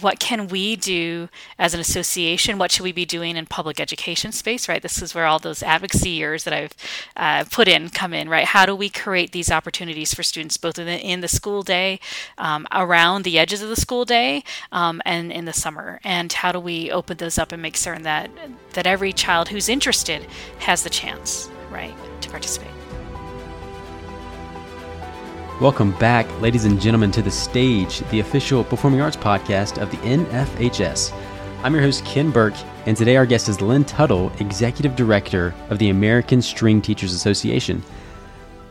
what can we do as an association? What should we be doing in public education space, right? This is where all those advocacy years that I've uh, put in come in, right? How do we create these opportunities for students both in the, in the school day, um, around the edges of the school day, um, and in the summer? And how do we open those up and make certain that, that every child who's interested has the chance, right, to participate? Welcome back, ladies and gentlemen, to the stage, the official performing arts podcast of the NFHS. I'm your host, Ken Burke, and today our guest is Lynn Tuttle, Executive Director of the American String Teachers Association.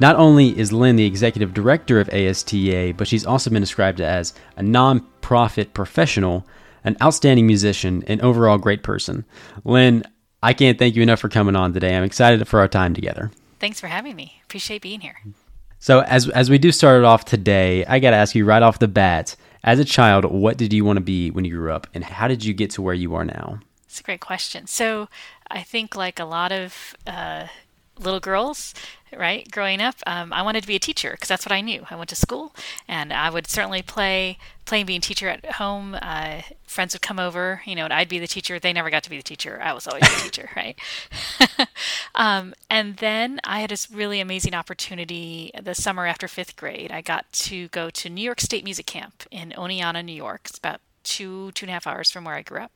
Not only is Lynn the Executive Director of ASTA, but she's also been described as a non-profit professional, an outstanding musician, and overall great person. Lynn, I can't thank you enough for coming on today. I'm excited for our time together. Thanks for having me. Appreciate being here. So as as we do start it off today, I got to ask you right off the bat, as a child, what did you want to be when you grew up and how did you get to where you are now? It's a great question. So, I think like a lot of uh, little girls, right? Growing up, um, I wanted to be a teacher because that's what I knew. I went to school, and I would certainly play playing being teacher at home. Uh, friends would come over, you know, and I'd be the teacher. They never got to be the teacher. I was always the teacher, right? um, and then I had this really amazing opportunity the summer after fifth grade. I got to go to New York State Music Camp in Oneonta, New York. It's about two two and a half hours from where I grew up,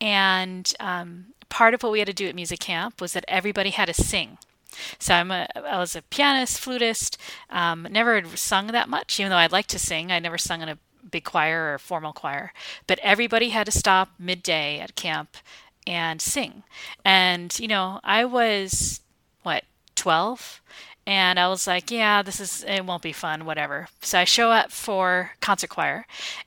and um, part of what we had to do at music camp was that everybody had to sing. So I'm a, I was a pianist, flutist, um, never sung that much, even though I'd like to sing. I never sung in a big choir or formal choir. But everybody had to stop midday at camp and sing. And, you know, I was, what, 12? And I was like, yeah, this is, it won't be fun, whatever. So I show up for concert choir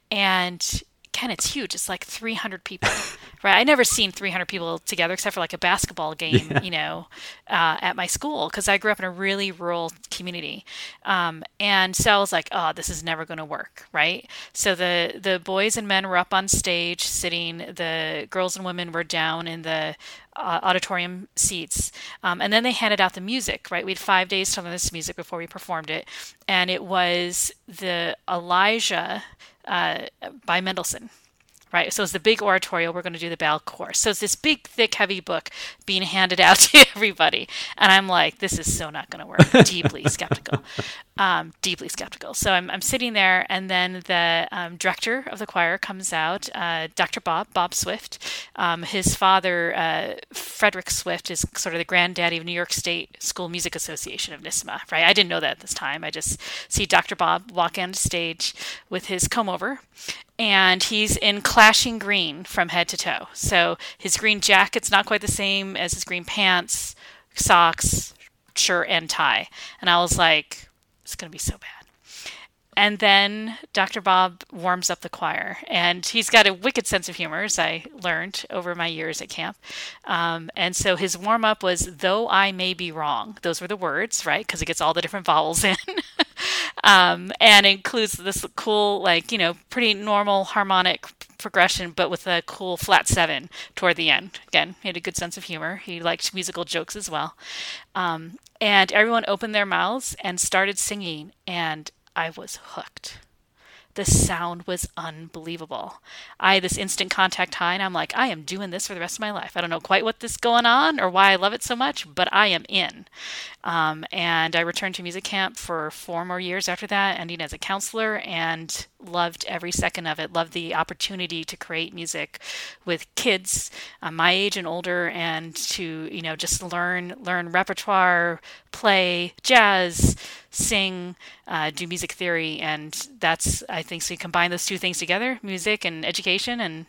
and Ken, it's huge. It's like 300 people, right? I never seen 300 people together except for like a basketball game, yeah. you know, uh, at my school because I grew up in a really rural community, um, and so I was like, oh, this is never going to work, right? So the the boys and men were up on stage, sitting. The girls and women were down in the uh, auditorium seats. Um, and then they handed out the music, right? We had five days to learn this music before we performed it. And it was the Elijah uh, by Mendelssohn. Right, so it's the big oratorio. We're going to do the Baal chorus. So it's this big, thick, heavy book being handed out to everybody, and I'm like, this is so not going to work. deeply skeptical, um, deeply skeptical. So I'm, I'm sitting there, and then the um, director of the choir comes out, uh, Dr. Bob, Bob Swift. Um, his father, uh, Frederick Swift, is sort of the granddaddy of New York State School Music Association of NYSSMA. Right, I didn't know that at this time. I just see Dr. Bob walk on stage with his comb over, and he's in clashing green from head to toe. So his green jacket's not quite the same as his green pants, socks, shirt, and tie. And I was like, it's going to be so bad. And then Dr. Bob warms up the choir, and he's got a wicked sense of humor, as I learned over my years at camp. Um, and so his warm up was, though I may be wrong. Those were the words, right? Because it gets all the different vowels in. um, and includes this cool, like, you know, pretty normal harmonic progression, but with a cool flat seven toward the end. Again, he had a good sense of humor. He liked musical jokes as well. Um, and everyone opened their mouths and started singing, and I was hooked. The sound was unbelievable. I this instant contact high, and I'm like, I am doing this for the rest of my life. I don't know quite what this going on or why I love it so much, but I am in. Um, and I returned to music camp for four more years after that, ending as a counselor, and loved every second of it. Loved the opportunity to create music with kids uh, my age and older, and to you know just learn learn repertoire, play jazz, sing, uh, do music theory, and that's I think so. You combine those two things together, music and education, and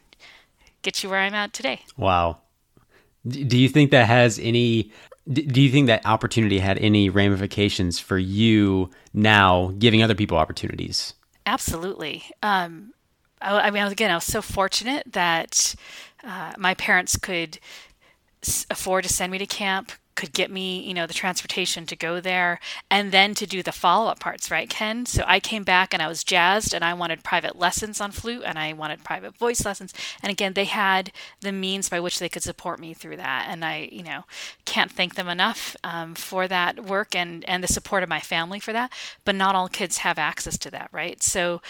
get you where I'm at today. Wow. Do you think that has any do you think that opportunity had any ramifications for you now giving other people opportunities? Absolutely. Um, I, I, mean, again, I was so fortunate that uh, my parents could afford to send me to camp, could get me, you know, the transportation to go there and then to do the follow up parts, right, Ken? So I came back and I was jazzed and I wanted private lessons on flute and I wanted private voice lessons. And again, they had the means by which they could support me through that. And I, you know, can't thank them enough um, for that work and, and the support of my family for that. But not all kids have access to that, right? So,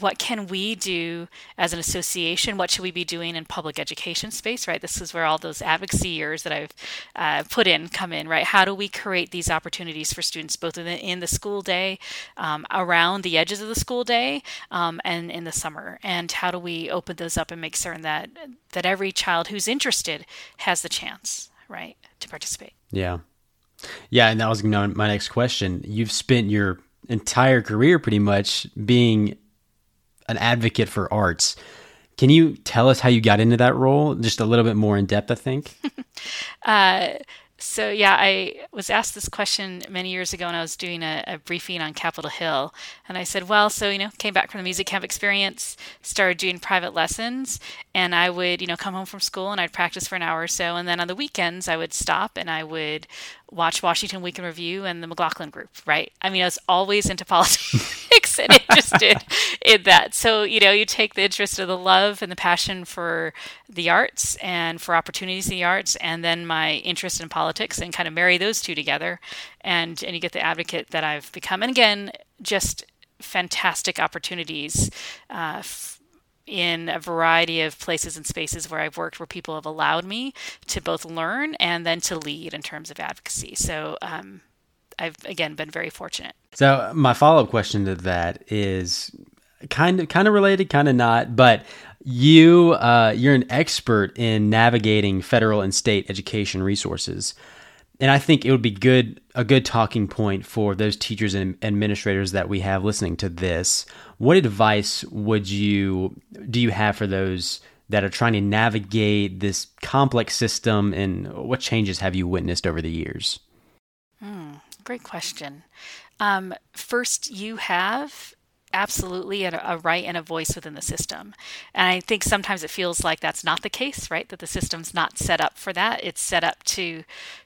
what can we do as an association? What should we be doing in public education space, right? This is where all those advocacy years that I've uh, put in come in, right? How do we create these opportunities for students both in the, in the school day, um, around the edges of the school day, um, and in the summer? And how do we open those up and make certain that that every child who's interested has the chance, right, to participate? Yeah, yeah, and that was my next question. You've spent your entire career pretty much being an advocate for arts. Can you tell us how you got into that role? Just a little bit more in depth, I think. uh, so yeah, I was asked this question many years ago when I was doing a, a, briefing on Capitol Hill, and I said, "Well, so you know, came back from the music camp experience, started doing private lessons, and I would, you know, come home from school and I'd practice for an hour or so, and then on the weekends I would stop and I would watch Washington Week in Review and the McLaughlin Group, right? I mean, I was always into politics and interested in that. So, you know, you take the interest of the love and the passion for the arts and for opportunities in the arts, and then my interest in politics and kind of marry those two together. And, and you get the advocate that I've become. And again, just fantastic opportunities uh, in a variety of places and spaces where I've worked where people have allowed me to both learn and then to lead in terms of advocacy. So um, I've again been very fortunate. So my follow up question to that is kind of kind of related, kind of not, but you uh, you're an expert in navigating federal and state education resources and I think it would be good a good talking point for those teachers and administrators that we have listening to this. What advice would you do you have for those that are trying to navigate this complex system and what changes have you witnessed over the years? Mm, great question. Um, first, you have absolutely a, a, right and a voice within the system. And I think sometimes it feels like that's not the case, right? That the system's not set up for that. It's set up to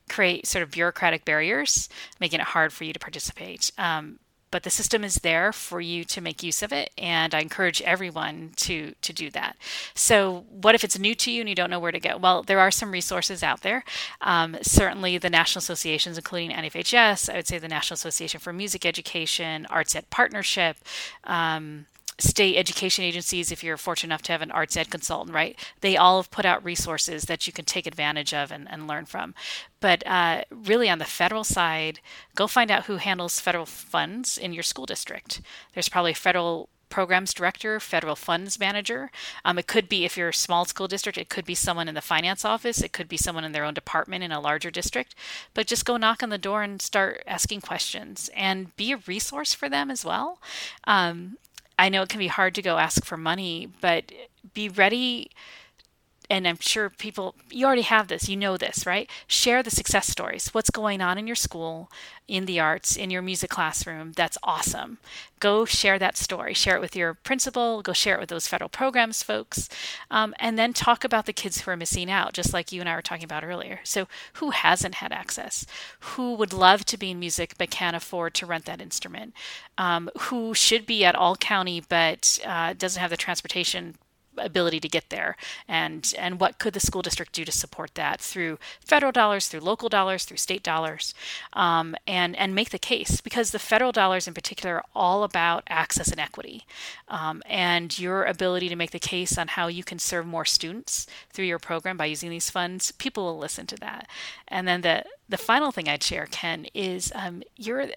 create sort of bureaucratic barriers, making it hard for you to participate. Um, but the system is there for you to make use of it and i encourage everyone to to do that. So what if it's new to you and you don't know where to go? Well there are some resources out there. Um, certainly the national associations including nfhs i would say the national association for music education arts ed partnership um, state education agencies, if you're fortunate enough to have an arts ed consultant, right? They all have put out resources that you can take advantage of and, and learn from. But uh, really, on the federal side, go find out who handles federal funds in your school district. There's probably a federal programs director, federal funds manager. Um, it could be, if you're a small school district, it could be someone in the finance office. It could be someone in their own department in a larger district. But just go knock on the door and start asking questions and be a resource for them as well. Um, I know it can be hard to go ask for money, but be ready. And I'm sure people, you already have this, you know this, right? Share the success stories. What's going on in your school, in the arts, in your music classroom? That's awesome. Go share that story. Share it with your principal, go share it with those federal programs folks, um, and then talk about the kids who are missing out, just like you and I were talking about earlier. So, who hasn't had access? Who would love to be in music but can't afford to rent that instrument? Um, who should be at all county but uh, doesn't have the transportation ability to get there and and what could the school district do to support that through federal dollars through local dollars through state dollars um, and and make the case because the federal dollars in particular are all about access and equity um, and your ability to make the case on how you can serve more students through your program by using these funds people will listen to that. And then the the final thing I'd share, Ken, is um, you're,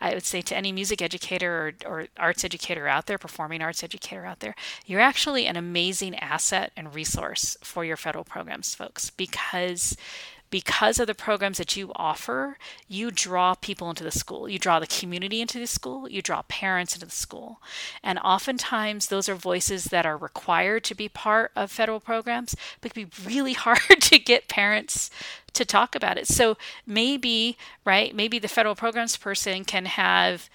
I would say to any music educator or, or, arts educator out there, performing arts educator out there, you're actually an amazing asset and resource for your federal programs, folks, because because of the programs that you offer, you draw people into the school. You draw the community into the school. You draw parents into the school. And oftentimes, those are voices that are required to be part of federal programs, but it can be really hard to get parents to talk about it. So maybe, right, maybe the federal programs person can have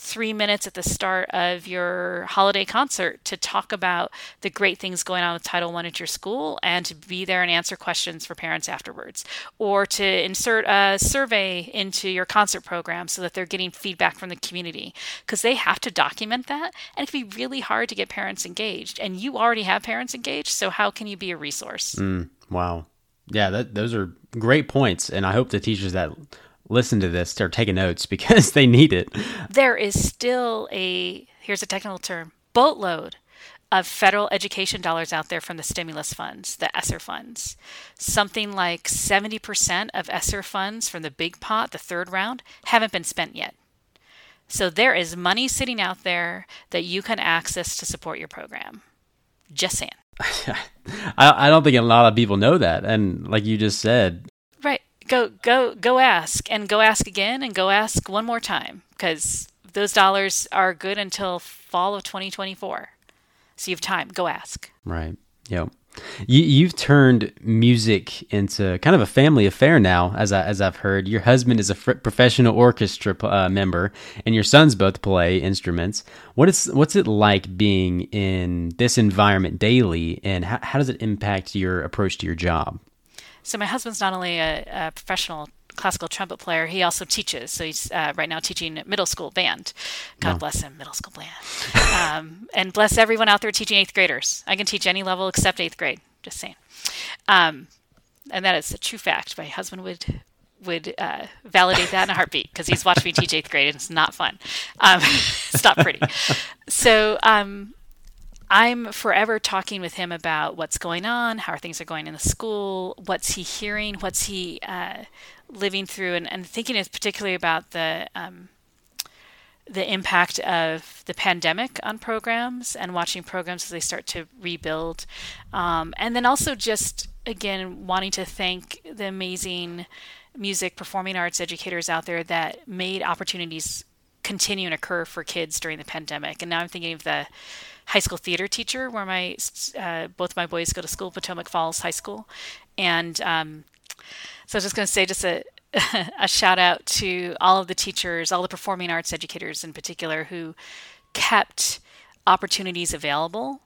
three minutes at the start of your holiday concert to talk about the great things going on with Title I at your school and to be there and answer questions for parents afterwards. Or to insert a survey into your concert program so that they're getting feedback from the community because they have to document that. And it can be really hard to get parents engaged. And you already have parents engaged, so how can you be a resource? Mm, wow. Yeah, that, those are great points. And I hope the teachers that listen to this are taking notes because they need it. There is still a, here's a technical term, boatload of federal education dollars out there from the stimulus funds, the ESSER funds. Something like 70% of ESSER funds from the big pot, the third round, haven't been spent yet. So there is money sitting out there that you can access to support your program. Just saying. I, I don't think a lot of people know that. And like you just said, go go go ask and go ask again and go ask one more time because those dollars are good until fall of 2024 so you have time go ask right yep you, you've turned music into kind of a family affair now, as I, as I've heard. Your husband is a fr- professional orchestra uh, member, and your sons both play instruments. What is what's it like being in this environment daily, and how, how does it impact your approach to your job? So my husband's not only a, a professional classical trumpet player. He also teaches. So he's uh, right now teaching middle school band. God no. bless him, middle school band. um, and bless everyone out there teaching eighth graders. I can teach any level except eighth grade. Just saying. Um, and that is a true fact. My husband would would uh, validate that in a heartbeat because he's watched me teach eighth grade and it's not fun. Um, it's not pretty. So um, I'm forever talking with him about what's going on, how things are going in the school, what's he hearing, what's he uh, living through, and, and thinking particularly about the um, the impact of the pandemic on programs and watching programs as they start to rebuild, um, and then also just again wanting to thank the amazing music performing arts educators out there that made opportunities continue and occur for kids during the pandemic. And now I'm thinking of the high school theater teacher where my uh, both my boys go to school, Potomac Falls High School, and um, so I was just going to say just a a shout out to all of the teachers, all the performing arts educators in particular, who kept opportunities available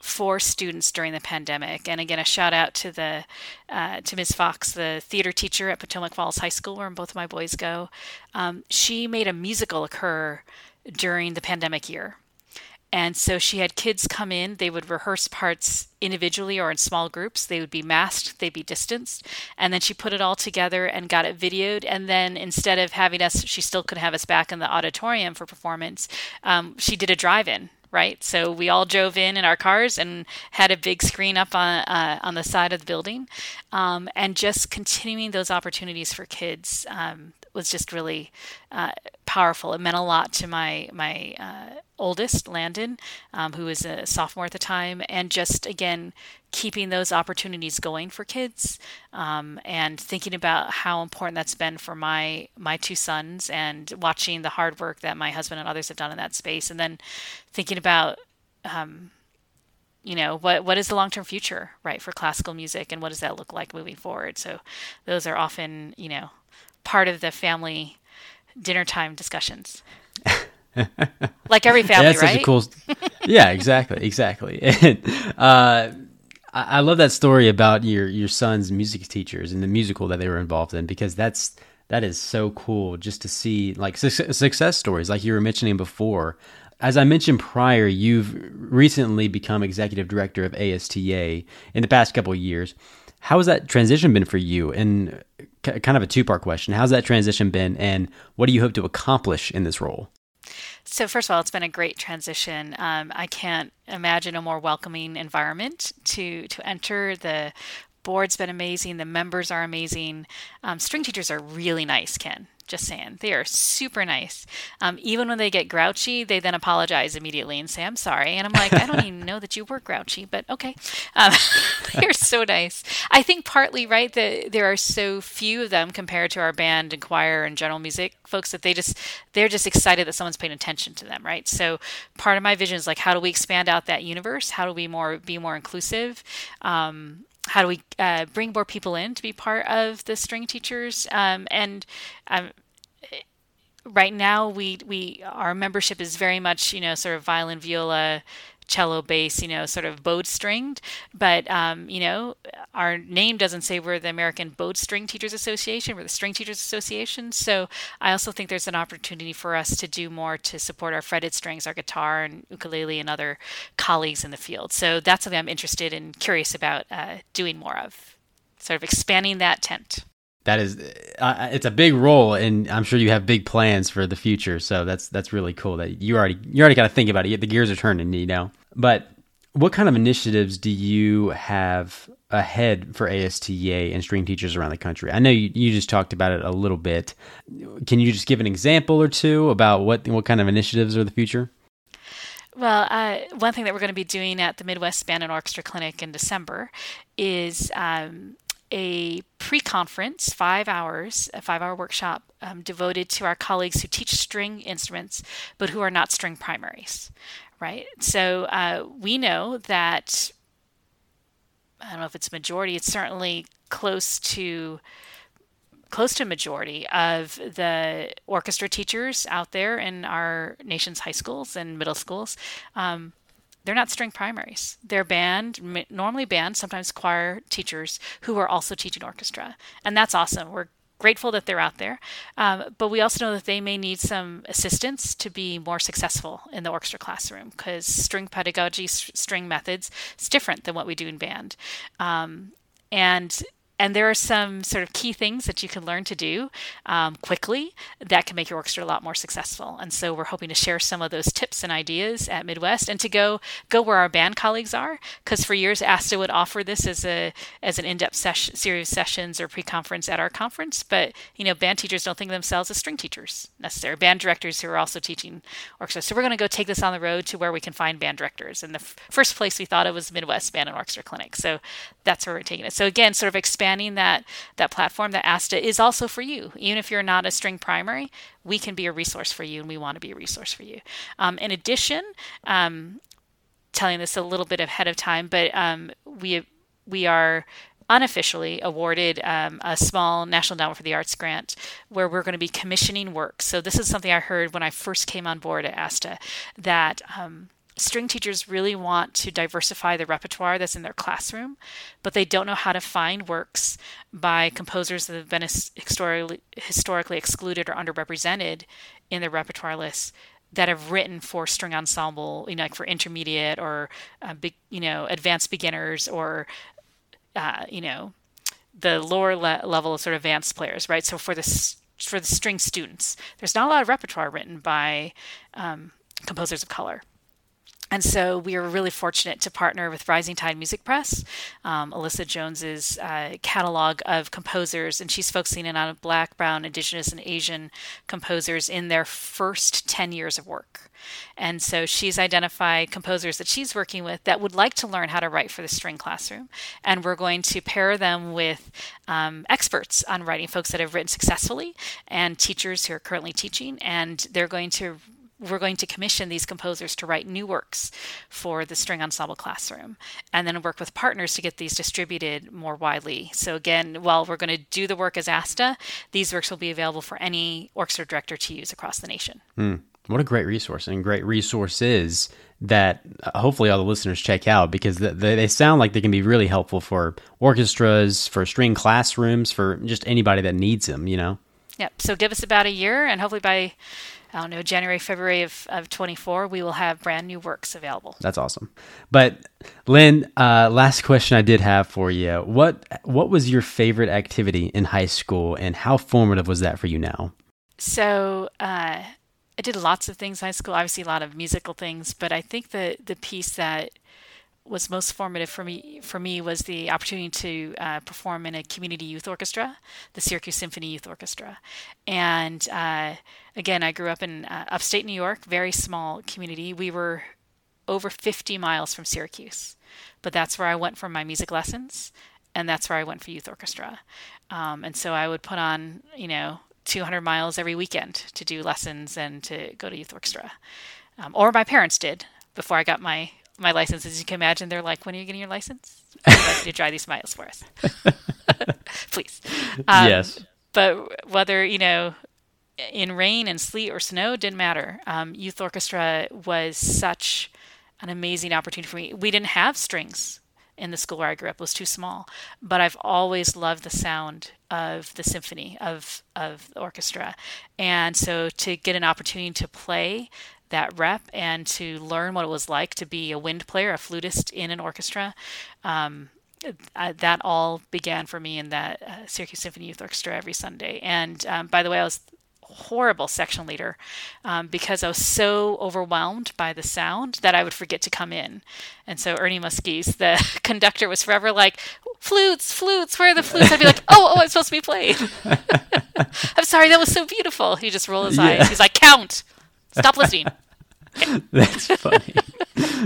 for students during the pandemic. And again, a shout out to the uh, to Ms. Fox, the theater teacher at Potomac Falls High School, where both of my boys go. Um, she made a musical occur during the pandemic year. And so she had kids come in, they would rehearse parts individually or in small groups. They would be masked, they'd be distanced. And then she put it all together and got it videoed. And then instead of having us, she still could have us back in the auditorium for performance, um, she did a drive in right? So we all drove in in our cars and had a big screen up on uh, on the side of the building, um, and just continuing those opportunities for kids um, was just really uh, powerful. It meant a lot to my my uh, oldest, Landon, um, who was a sophomore at the time, and just again keeping those opportunities going for kids, um, and thinking about how important that's been for my my two sons, and watching the hard work that my husband and others have done in that space, and then thinking about. Um, you know what what is the long term future right for classical music and what does that look like moving forward so those are often you know part of the family dinner time discussions. like every family, That's right? Such a cool. yeah, exactly, exactly. And, uh, I, I love that story about your your son's music teachers and the musical that they were involved in because that's that is so cool just to see like su- success stories like you were mentioning before. As I mentioned prior, you've recently become executive director of ASTA in the past couple of years. How has that transition been for you? And kind of a two part question. How's that transition been, and what do you hope to accomplish in this role? So, first of all, it's been a great transition. Um, I can't imagine a more welcoming environment to to enter. The board's been amazing. The members are amazing. Um, string teachers are really nice, Ken. Just saying, they are super nice. Um, even when they get grouchy, they then apologize immediately and say, "I'm sorry." And I'm like, I don't even know that you were grouchy, but okay. Um, they're so nice. I think partly right that there are so few of them compared to our band and choir and general music folks that they just they're just excited that someone's paying attention to them, right? So part of my vision is like, how do we expand out that universe? How do we more be more inclusive? Um, how do we uh, bring more people in to be part of the string teachers? Um, and um, right now we we our membership is very much you know sort of violin, viola, cello bass, you know, sort of bowed stringed. But, um, you know, our name doesn't say we're the American Bowed String Teachers Association, we're the String Teachers Association. So I also think there's an opportunity for us to do more to support our fretted strings, our guitar and ukulele and other colleagues in the field. So that's something I'm interested and curious about uh, doing more of, sort of expanding that tent that is uh, it's a big role and i'm sure you have big plans for the future. So that's that's really cool that you already you already got to think about it. The gears are turning you know? But what kind of initiatives do you have ahead for asta and string teachers around the country? I know you, you just talked about it a little bit. Can you just give an example or two about what what kind of initiatives are the future? Well, uh, one thing that we're going to be doing at the Midwest Band and Orchestra Clinic in December is um, a pre conference, five hours, a five hour workshop um, devoted to our colleagues who teach string instruments but who are not string primaries, right? So uh, we know that, I don't know if it's majority, it's certainly close to close to a majority of the orchestra teachers out there in our nation's high schools and middle schools um, they're not string primaries. They're band, normally band, sometimes choir teachers who are also teaching orchestra. And that's awesome. We're grateful that they're out there. Um, but we also know that they may need some assistance to be more successful in the orchestra classroom because string pedagogy, string methods, is different than what we do in band. Um, and and there are some sort of key things that you can learn to do um, quickly that can make your orchestra a lot more successful. And so we're hoping to share some of those tips and ideas at Midwest and to go go where our band colleagues are. Because for years, ASTA would offer this as a as an in-depth series of sessions or pre-conference at our conference. But you know, band teachers don't think of themselves as string teachers necessarily. Band directors who are also teaching orchestra. So we're going to go take this on the road to where we can find band directors. And the f- first place we thought of was Midwest Band and Orchestra Clinic. So that's where we're taking it. So again, sort of expand expanding that that platform that ASTA is also for you. Even if you're not a string primary, we can be a resource for you, and we want to be a resource for you. Um, in addition, um, telling this a little bit ahead of time, but um, we we are unofficially awarded um, a small National Endowment for the Arts grant where we're going to be commissioning work. So this is something I heard when I first came on board at ASTA that um, string teachers really want to diversify the repertoire that's in their classroom, but they don't know how to find works by composers that have been historically, historically excluded or underrepresented in their repertoire list that have written for string ensemble, you know, like for intermediate or uh, you know, advanced beginners or, uh, you know, the lower le- level sort of advanced players, right? So for the for the string students, there's not a lot of repertoire written by um, composers of color. And so we were really fortunate to partner with Rising Tide Music Press, um, Alyssa Jones's uh, catalog of composers, and she's focusing in on Black, Brown, Indigenous, and Asian composers in their first 10 years of work. And so she's identified composers that she's working with that would like to learn how to write for the string classroom. And we're going to pair them with um, experts on writing, folks that have written successfully, and teachers who are currently teaching. And they're going to we're going to commission these composers to write new works for the string ensemble classroom and then work with partners to get these distributed more widely. So, again, while we're going to do the work as ASTA, these works will be available for any orchestra director to use across the nation. Mm, what a great resource and great resources that uh, hopefully all the listeners check out because they sound like they can be really helpful for orchestras, for string classrooms, for just anybody that needs them, you know? Yep. So give us about a year, and hopefully by I don't know, January, February of, of 24, we will have brand new works available. That's awesome. But Lynn, uh, last question I did have for you. What what was your favorite activity in high school and how formative was that for you now? So uh, I did lots of things in high school, obviously a lot of musical things, but I think the, the piece that was most formative for me for me was the opportunity to uh, perform in a community youth orchestra, the Syracuse Symphony Youth Orchestra, and uh, again, I grew up in uh, upstate New York, very small community. We were over 50 miles from Syracuse, but that's where I went for my music lessons, and that's where I went for youth orchestra, um, and so I would put on, you know, 200 miles every weekend to do lessons and to go to youth orchestra, um, or my parents did before I got my my license. As you can imagine, they're like, "When are you getting your license? Like you to drive these miles for us, please." Um, yes. But whether you know in rain and sleet or snow didn't matter. Um, youth orchestra was such an amazing opportunity for me. We didn't have strings in the school where I grew up; it was too small. But I've always loved the sound of the symphony of of the orchestra, and so to get an opportunity to play that rep and to learn what it was like to be a wind player, a flutist in an orchestra. Um, uh, that all began for me in that uh, Syracuse Symphony Youth Orchestra every Sunday. And um, by the way, I was horrible section leader um, because I was so overwhelmed by the sound that I would forget to come in. And so Ernie Muskies, the conductor, was forever like, flutes, flutes, where are the flutes? I'd be like, oh, oh, I'm supposed to be playing. I'm sorry, that was so beautiful. He just rolled his yeah. eyes. He's like, count, stop listening. that's funny.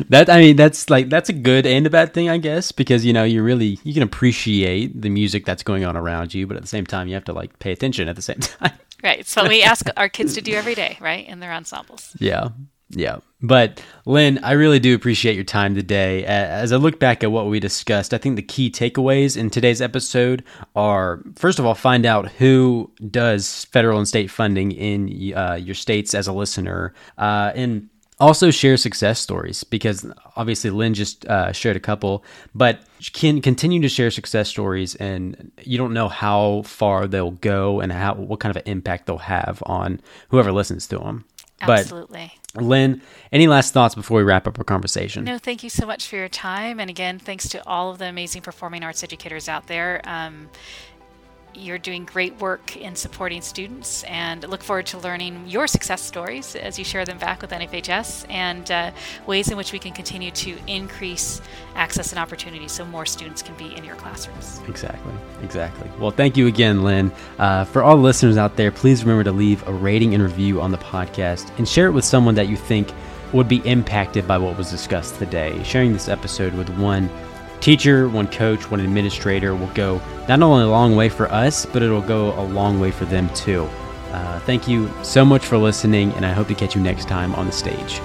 that I mean, that's like that's a good and a bad thing, I guess, because you know you really you can appreciate the music that's going on around you, but at the same time you have to like pay attention at the same time. Right. So we ask our kids to do every day, right, in their ensembles. Yeah. Yeah. But Lynn, I really do appreciate your time today. As I look back at what we discussed, I think the key takeaways in today's episode are first of all, find out who does federal and state funding in uh, your states as a listener. Uh, and also share success stories because obviously Lynn just uh, shared a couple, but can continue to share success stories, and you don't know how far they'll go and how what kind of an impact they'll have on whoever listens to them. Absolutely. But Lynn, any last thoughts before we wrap up our conversation? No, thank you so much for your time, and again, thanks to all of the amazing performing arts educators out there. Um, you're doing great work in supporting students and look forward to learning your success stories as you share them back with NFHS and uh, ways in which we can continue to increase access and opportunity so more students can be in your classrooms. Exactly, exactly. Well, thank you again, Lynn. Uh, for all the listeners out there, please remember to leave a rating and review on the podcast and share it with someone that you think would be impacted by what was discussed today. Sharing this episode with one teacher, one coach, one administrator will go not only a long way for us, but it'll go a long way for them too. Uh, thank you so much for listening, and I hope to catch you next time on the stage.